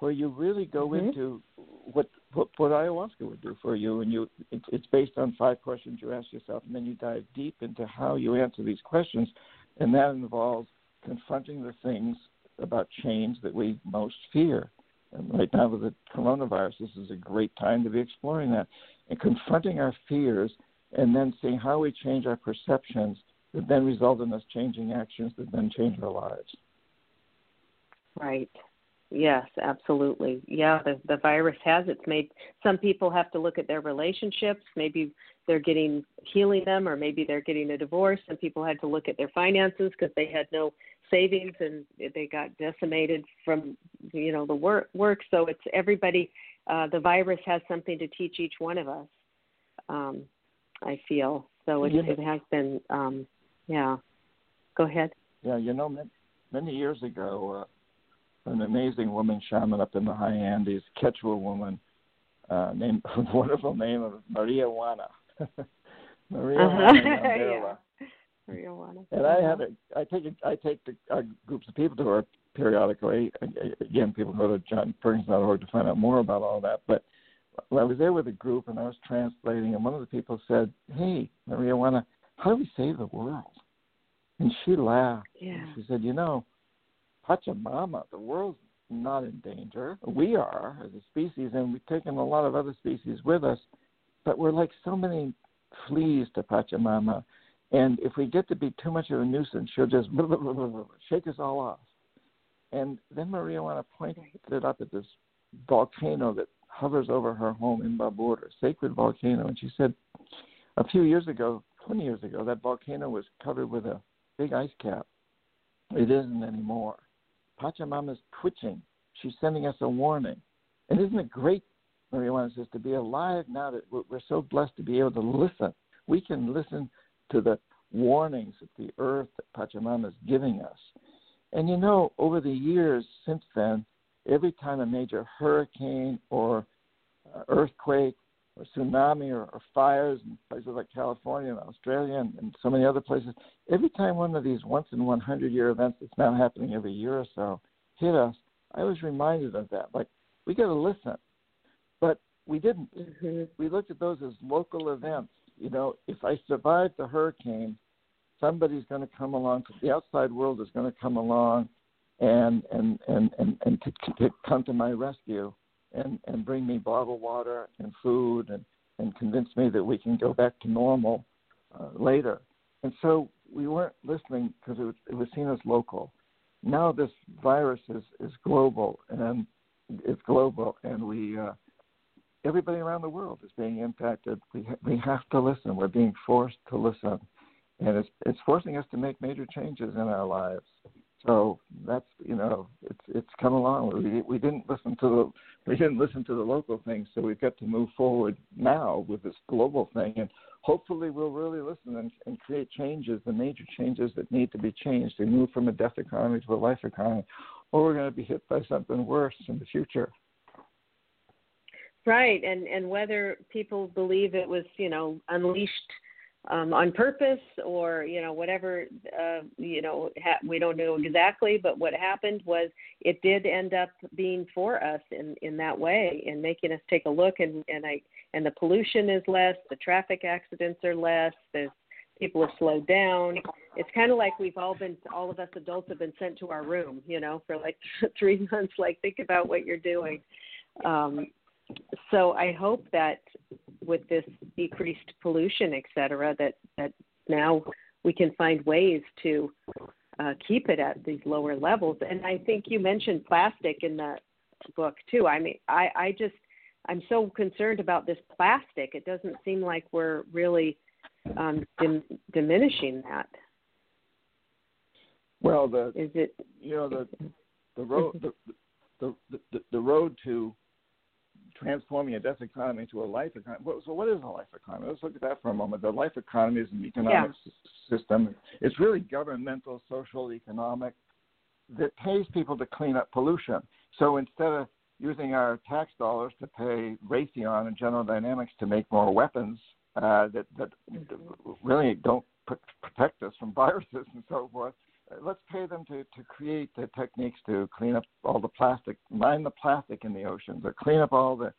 where you really go Mhm. into what, what what ayahuasca would do for you and you it's, it's based on five questions you ask yourself and then you dive deep into how you answer these questions and that involves confronting the things about change that we most fear and right now with the coronavirus this is a great time to be exploring that and confronting our fears and then seeing how we change our perceptions that then result in us changing actions that then change our lives Right. Yes, absolutely. Yeah, the the virus has it's made some people have to look at their relationships. Maybe they're getting healing them, or maybe they're getting a divorce. Some people had to look at their finances because they had no savings and they got decimated from you know the work work. So it's everybody. Uh, the virus has something to teach each one of us. Um, I feel so. It, You know- it has been. Um, yeah. Go ahead. Yeah, you know, many, many years ago, uh, an amazing woman shaman up in the high Andes, Quechua woman, uh, named wonderful name of Maria Juana. Maria Uh-huh. Juana Mandela. Marijuana. And I had a, I take a, I take the, uh, groups of people to her periodically. Again, people go to johnperkins.org to find out more about all that. But I was there with a group and I was translating, and one of the people said, "Hey, Maria Juana, how do we save the world?" And she laughed. Yeah. She said, "You know, Pachamama, the world's not in danger. We are as a species, and we've taken a lot of other species with us, but we're like so many fleas to Pachamama. And if we get to be too much of a nuisance, she'll just blah, blah, blah, shake us all off. And then Maria Juana pointed it up at this volcano that hovers over her home Imbabura, a sacred volcano, and she said, a few years ago, 20 years ago, that volcano was covered with a big ice cap. It isn't anymore. Pachamama's twitching. She's sending us a warning. And isn't it great, Maria says, to be alive now that we're we're so blessed to be able to listen. We can listen to the warnings that the earth, that Pachamama is giving us. And you know, over the years since then, every time a major hurricane or uh, earthquake or tsunami or, or fires in places like California and Australia and, and so many other places, every time one of these once in 100 year events that's now happening every year or so hit us, I was reminded of that. Like, we got to listen. But we didn't. hmm We looked at those as local events. You know, if I survive the hurricane, somebody's going to come along. The outside world is going to come along, and and and and and to, to come to my rescue, and and bring me bottled water and food, and and convince me that we can go back to normal uh, later. And so we weren't listening because it was, it was seen as local. Now this virus is is global, and it's global, and we. Uh, everybody around the world is being impacted. We ha- we have to listen. We're being forced to listen, and it's it's forcing us to make major changes in our lives. So that's you know it's it's come along. We we didn't listen to the we didn't listen to the local things, so we've got to move forward now with this global thing, and hopefully we'll really listen and, and create changes, the major changes that need to be changed to move from a death economy to a life economy, or we're going to be hit by something worse in the future. Right, and and whether people believe it was you know unleashed um, on purpose or you know whatever uh, you know ha- we don't know exactly, but what happened was it did end up being for us in in that way and making us take a look and and I and the pollution is less, the traffic accidents are less, there's people have slowed down. It's kind of like we've all been, all of us adults have been sent to our room, you know, for like three months. Like, think about what you're doing. Um, so I hope that with this decreased pollution, et cetera, that that now we can find ways to uh, keep it at these lower levels. And I think you mentioned plastic in the book too. I mean, I, I just I'm so concerned about this plastic. It doesn't seem like we're really um, dim- diminishing that. Well, the Is it? you know the the road the, the the the road to transforming a death economy to a life economy. So, what is a life economy? Let's look at that for a moment. The life economy is an economic s- system. It's really governmental, social, economic that pays people to clean up pollution. So instead of using our tax dollars to pay Raytheon and General Dynamics to make more weapons uh, that that really don't pr- protect us from viruses and so forth, let's pay them to, to create the techniques to clean up all the plastic, mine the plastic in the oceans, or clean up all the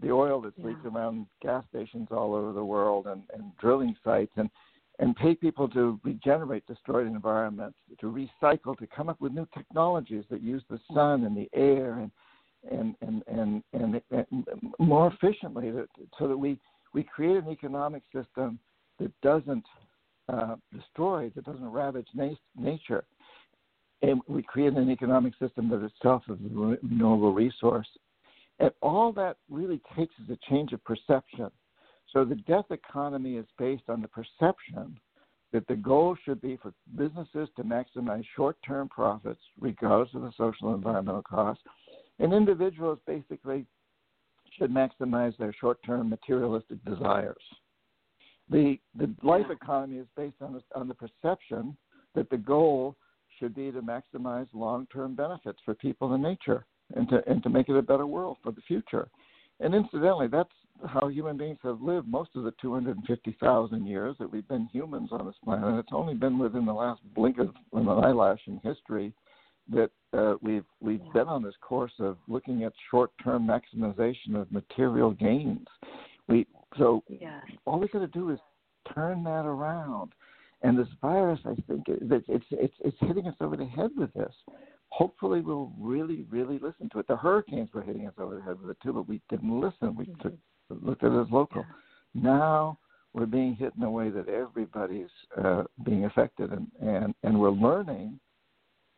the oil that leaks Yeah. around gas stations all over the world and, and drilling sites and and pay people to regenerate destroyed environments, to recycle, to come up with new technologies that use the sun and the air and and and and, and, and more efficiently, to, so that we we create an economic system that doesn't uh, destroy, that doesn't ravage na- nature, and we create an economic system that itself is a re- renewable resource. And all that really takes is a change of perception. So the death economy is based on the perception that the goal should be for businesses to maximize short-term profits, regardless of the social and environmental costs, and individuals basically should maximize their short-term materialistic desires. The the life economy is based on the, on the perception that the goal should be to maximize long-term benefits for people and nature, and to and to make it a better world for the future. And incidentally, that's how human beings have lived most of the 250,000 years that we've been humans on this planet. It's only been within the last blink of an eyelash in history that uh, we've we've been on this course of looking at short-term maximization of material gains. We so Yes. all we got to do is turn that around. And this virus, I think, it- it's it's it's hitting us over the head with this. Hopefully, we'll really, really listen to it. The hurricanes were hitting us over the head with it too, but we didn't listen. We took, looked at it as local. Now we're being hit in a way that everybody's uh, being affected, and, and and we're learning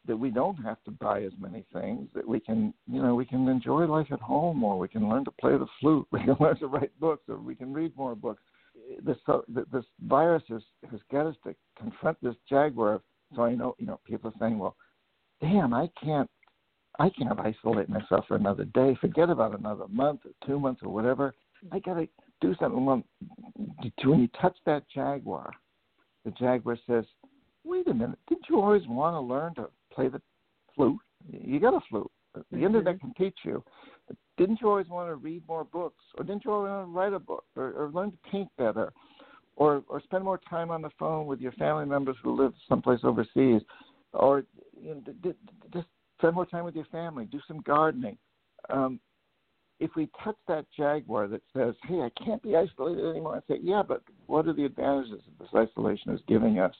that we don't have to buy as many things. That we can, you know, we can enjoy life at home, or we can learn to play the flute. We can learn to write books, or we can read more books. This this virus has has got us to confront this jaguar. So I know, you know, people are saying, well, damn, I can't. I can't isolate myself for another day. Forget about another month or two months or whatever. I got to do something. When you touch that jaguar, the jaguar says, "Wait a minute! Didn't you always want to learn to play the flute? You got a flute. The internet can teach you. But didn't you always want to read more books, or didn't you always want to write a book, or, or learn to paint better, or or spend more time on the phone with your family members who live someplace overseas, or you know, d- d- just spend more time with your family, do some gardening." Um, if we touch that jaguar that says, "Hey, I can't be isolated anymore," I say, "Yeah, but what are the advantages that this isolation is giving us?"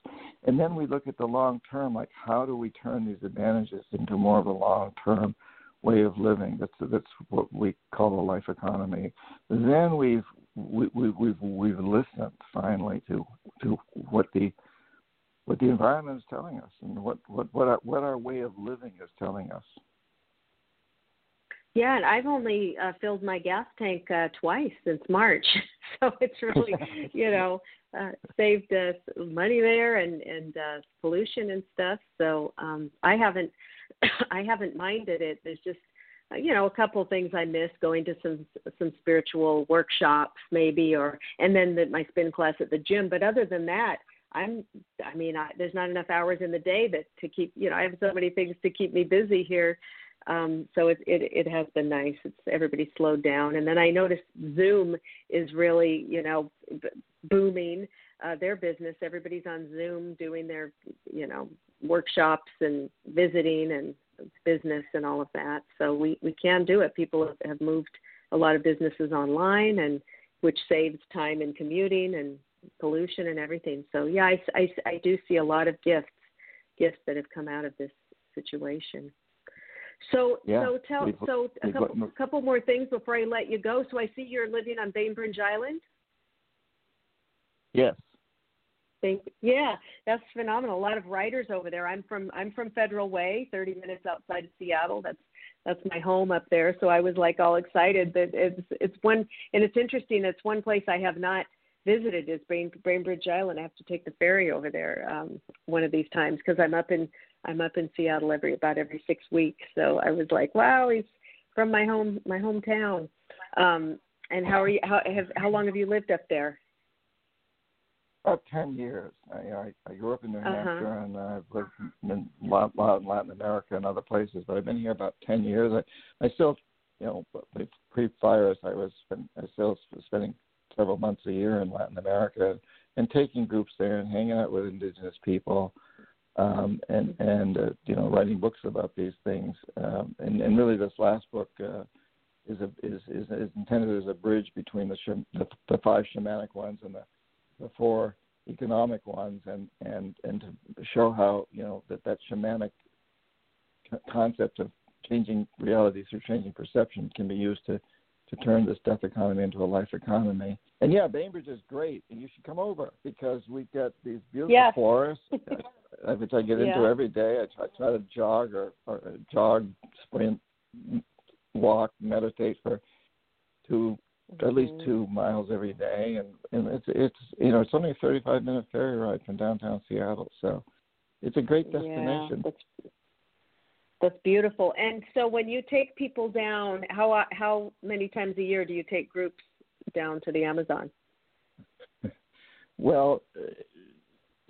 And then we look at the long term, like how do we turn these advantages into more of a long term way of living? That's that's what we call the life economy. Then we've we, we, we've we've listened finally to to what the what the environment is telling us and what what what our, what our way of living is telling us. Yeah, and I've only uh, filled my gas tank uh, twice since March, so it's really, you know, uh, saved us money there and and uh, pollution and stuff. So um, I haven't, I haven't minded it. There's just, uh, you know, a couple of things I miss going to some some spiritual workshops maybe, or and then the, my spin class at the gym. But other than that, I'm, I mean, I, there's not enough hours in the day that to keep, you know, I have so many things to keep me busy here. Um, so it, it it has been nice. It's everybody slowed down, and then I noticed Zoom is really you know b- booming uh, their business. Everybody's on Zoom doing their you know workshops and visiting and business and all of that. So we we can do it. People have, moved a lot of businesses online, and which saves time in commuting and pollution and everything. So yeah, I, I, I do see a lot of gifts gifts that have come out of this situation. So Yeah, so tell we've- so a couple gotten- couple more things before I let you go. So I see you're living on Bainbridge Island. Yes. Think, yeah, that's phenomenal. A lot of writers over there. I'm from I'm from Federal Way, 30 minutes outside of Seattle. That's that's my home up there. So I was like all excited that it's it's one and it's interesting. It's one place I have not visited is Bain, Bainbridge Island. I have to take the ferry over there um, one of these times because I'm up in I'm up in Seattle every about every six weeks. So I was like, wow, he's from my home my hometown. Um, and how are you? How have how long have you lived up there? About ten years. I, I, I grew up in New Uh-huh. Hampshire, and I've lived in a lot, lot in Latin America and other places. But I've been here about ten years. I, I still, you know, pre-virus, I was I still was spending several months a year in Latin America and taking groups there and hanging out with indigenous people, um, and and uh, you know, writing books about these things. Um, and, and really, this last book. Uh, is, a, is is is intended as a bridge between the, the the five shamanic ones and the the four economic ones and and and to show how you know that that shamanic co- concept of changing reality through changing perception can be used to to turn this death economy into a life economy. And yeah, Bainbridge is great, and you should come over because we've got these beautiful Yes. forests, which I get into Yeah. every day. I try, try to jog or, or jog, sprint, walk, meditate for two at least Mhm. two miles every day, and and it's it's you know it's only a 35 minute ferry ride from downtown Seattle, so it's a great destination. Yeah, that's, beautiful. And so when you take people down, how how many times a year do you take groups down to the Amazon? Well, uh,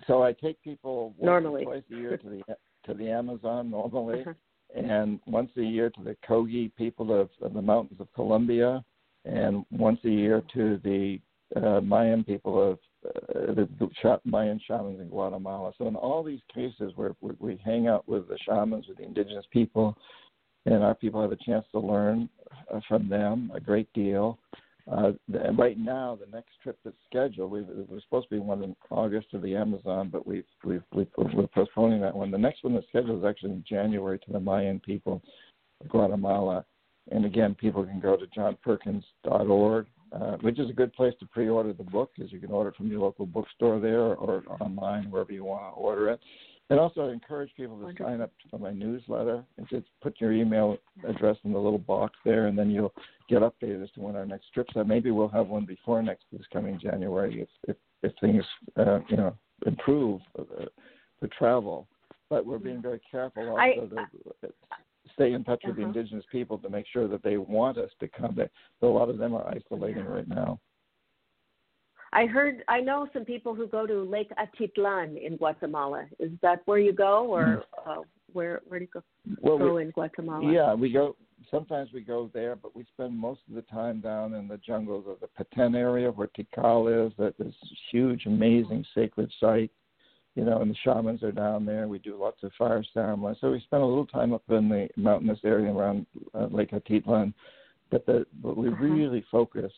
so I take people once Normally. twice a year to the to the Amazon normally, Uh-huh. and once a year to the Kogi people of, of the mountains of Colombia, and once a year to the uh, Mayan people of uh, the, the Mayan shamans in Guatemala. So in all these cases where we, we hang out with the shamans, with the indigenous people, and our people have a chance to learn uh, from them a great deal. Uh, the, right now, the next trip that's scheduled, we was supposed to be one in August to the Amazon, but we've, we've, we've, we're postponing that one. The next one that's scheduled is actually in January to the Mayan people of Guatemala. And again, people can go to johnperkins.org, uh, which is a good place to pre-order the book, because you can order it from your local bookstore there or online, wherever you want to order it. And also, I encourage people to Wonderful. sign up for my newsletter and just put your email address in the little box there, and then you'll get updated as to when our next trips are. Maybe we'll have one before next this coming January if if, if things uh, you know improve uh, for travel. But we're being very careful I- also to stay in touch with the Uh-huh. indigenous people to make sure that they want us to come. There, a lot of them are isolating right now. I heard I know some people who go to Lake Atitlan in Guatemala. Is that where you go, or uh, where where do you go, Well, go we, in Guatemala? yeah, we go. Sometimes we go there, but we spend most of the time down in the jungles of the Petén area where Tikal is. That is a huge, amazing sacred site. You know, and the shamans are down there. We do lots of fire ceremonies. So we spend a little time up in the mountainous area around uh, Lake Atitlan, but the but we Uh-huh. really focus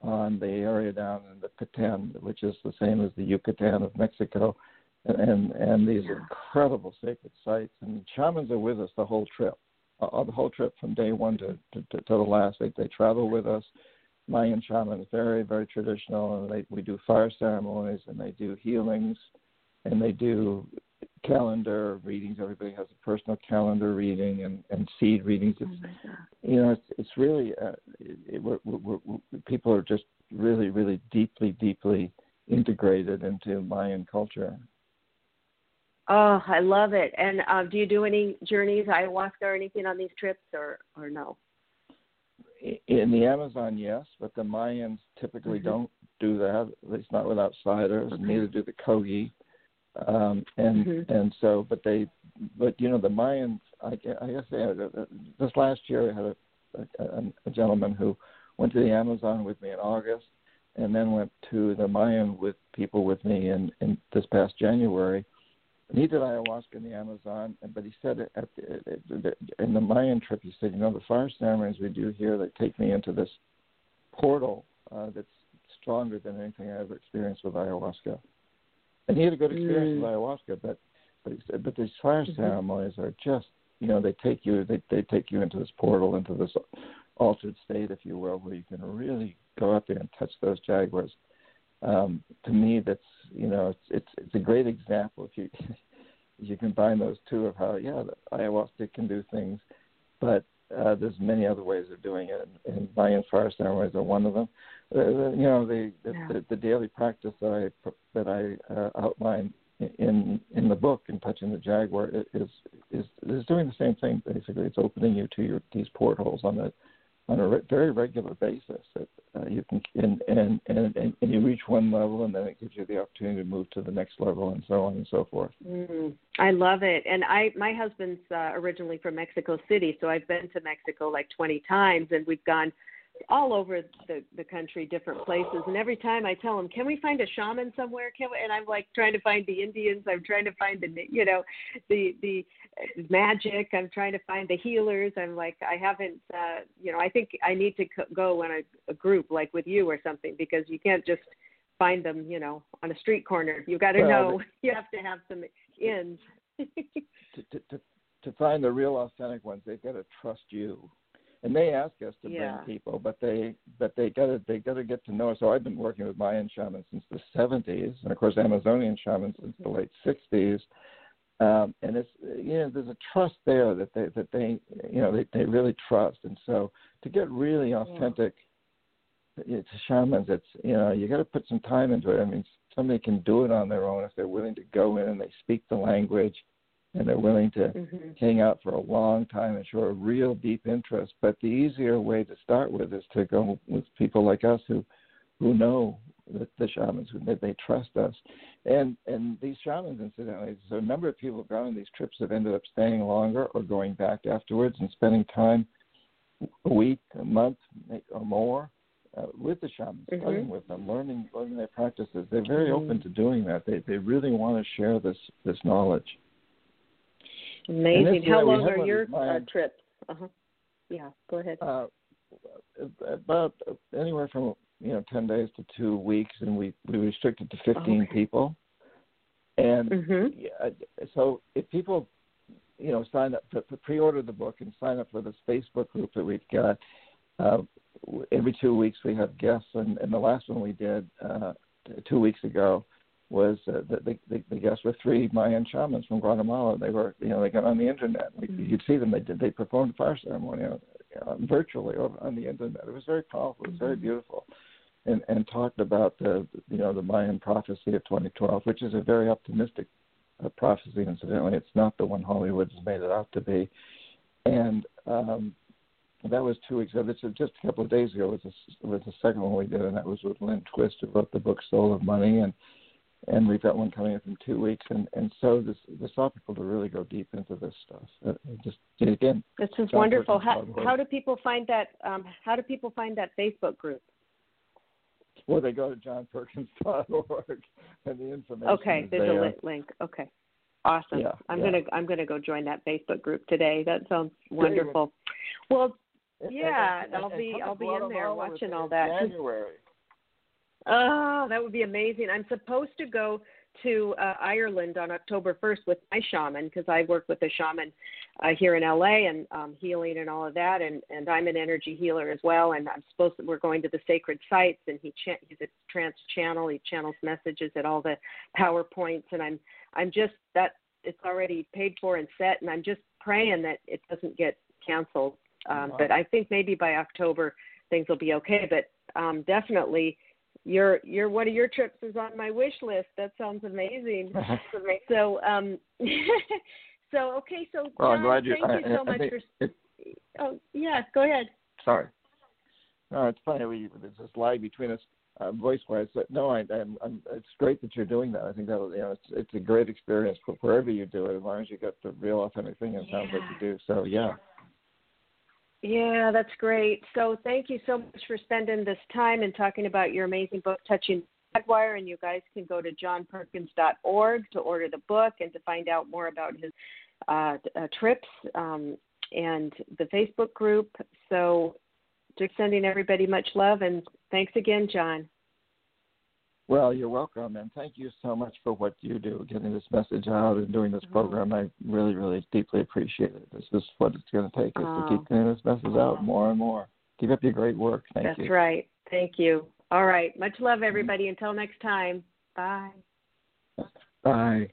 on the area down in the Petén, which is the same as the Yucatan of Mexico, and and, these Yeah. incredible sacred sites. And shamans are with us the whole trip, uh, the whole trip from day one to to, to, to the last. They they travel with us. Mayan shamans, very very traditional, and they we do fire ceremonies and they do healings, and they do calendar readings. Everybody has a personal calendar reading and and seed readings. Oh It's God. you know, it's it's really uh, it, it, we're, we're, we're, people are just really, really deeply, deeply integrated into Mayan culture. Oh, I love it. And uh, do you do any journeys, ayahuasca, or anything on these trips, or or no? In the Amazon, yes, but the Mayans typically Mhm. don't do that. At least not with outsiders. Okay. Neither do the Kogi. Um, and Mhm. and so, but they, but you know, the Mayans. I, I guess they had, uh, this last year I had a, a, a gentleman who went to the Amazon with me in August, and then went to the Mayan with people with me in, in this past January. And he did ayahuasca in the Amazon, and- but he said at the, in the Mayan trip, he said, you know, the fire ceremonies we do here, they take me into this portal uh, that's stronger than anything I ever experienced with ayahuasca. And he had a good experience Mm. with ayahuasca, but but he said, but these fire Mhm. ceremonies are just you know they take you they they take you into this portal into this altered state, if you will, where you can really go up there and touch those jaguars. Um, to me, that's you know it's it's it's a great example if you if you combine those two of how yeah the ayahuasca can do things, but uh, there's many other ways of doing it, and, and Mayan fire ceremonies are one of them. Uh, you know the the, Yeah. the the daily practice that I that I uh, outline in in the book in touching the jaguar is is is doing the same thing basically. It's opening you to your these portholes on a on a re- very regular basis. That uh, you can and, and and and you reach one level, and then it gives you the opportunity to move to the next level, and so on and so forth. Mm, I love it. And I my husband's uh, originally from Mexico City, so I've been to Mexico like 20 times and we've gone all over the the country, different places. And every time I tell him, "Can we find a shaman somewhere?" Can we? And I'm like trying to find the Indians. I'm trying to find the you know the the magic. I'm trying to find the healers. I'm like I haven't uh, you know I think I need to co- go in a, a group like with you or something because you can't just find them you know on a street corner. You've got to Well, know. You have to have some ins. to, to, to, to find the real authentic ones, they've got to trust you. And they ask us to Yeah. bring people, but they but they got to they got to get to know us. So I've been working with Mayan shamans since the 70s, and of course Amazonian shamans since the late 60s. Um, and it's you know there's a trust there that they that they you know they they really trust, and so to get really authentic know, to shamans, it's you know you got to put some time into it. I mean, somebody can do it on their own if they're willing to go in and they speak the language, and they're willing to hmm hang out for a long time and show a real deep interest. But the easier way to start with is to go with people like us who who know the, the shamans who they, they trust us. And and these shamans, incidentally, so a number of people gone on these trips have ended up staying longer or going back afterwards and spending time a week, a month, or more. Uh, with the shamans, Mhm. studying with them, learning learning their practices, they're very Mhm. open to doing that. They they really want to share this this knowledge. Amazing. How long are your uh, trips? Uh huh. Yeah. Go ahead. Uh, about anywhere from you know ten days to two weeks, and we we restricted to fifteen Okay. people. And Mhm. yeah, so if people you know sign up to, to pre-order the book and sign up for this Facebook group that we've got, uh, every two weeks we have guests, and, and the last one we did uh, two weeks ago was uh, the, the the guests were three Mayan shamans from Guatemala. They were you know they got on the internet. We, Mhm. You'd see them. They did they performed a fire ceremony uh, uh, virtually over on the internet. It was very powerful. It was very Mhm. beautiful, and and talked about the you know the Mayan prophecy of 2012, which is a very optimistic uh, prophecy. Incidentally, it's not the one Hollywood has made it out to be, and um, that was two weeks ago. Just a couple of days ago. Was the, was the second one we did, and that was with Lynn Twist, who wrote the book Soul of Money, and and we've got one coming up in two weeks. And and so this this saw people to really go deep into this stuff. Uh, just again, This is John wonderful. How how do people find that? Um, how do people find that Facebook group? or they go to johnperkins.org, and the information. Okay, there's there. a link. Okay, awesome. Yeah, I'm yeah. gonna I'm gonna go join that Facebook group today. That sounds wonderful. Well, And- and- Yeah, and- I'll be- I'll be in there watching all that. January. Oh, that would be amazing. I'm supposed to go to uh, Ireland on October 1st with my shaman because I work with a shaman uh, here in LA and um, healing and all of that, and and I'm an energy healer as well. And I'm supposed to, we're going to the sacred sites, and he cha- he's a trance channel. He channels messages at all the powerpoints, and I'm I'm just that it's already paid for and set, and I'm just praying that it doesn't get canceled. Um, Wow. But I think maybe by October things will be okay. But um, definitely your your one of your trips is on my wish list. That sounds amazing. so um so okay, so Well, I'm glad you- thank I- you so I much think for it- Oh yeah, go ahead. Sorry. No, it's funny. We there's this lag between us uh, voice-wise. But no, I, I'm, I'm. It's great that you're doing that. I think that you know, it's it's a great experience for wherever you do it, as long as you get the real authentic thing. It sounds like you do. So yeah. Yeah, that's great. So thank you so much for spending this time and talking about your amazing book, Touching Jaguar. And you guys can go to johnperkins.org to order the book and to find out more about his uh, uh, trips um, and the Facebook group. So just sending everybody much love and thanks again, John. Well, you're welcome, and thank you so much for what you do, getting this message out and doing this Oh. program. I really, really deeply appreciate it. This is what it's going to take us Oh. to keep getting this message out more and more. Keep up your great work. Thank That's you. That's right. Thank you. All right. Much love, mm-hmm. everybody. Until next time. Bye. Bye.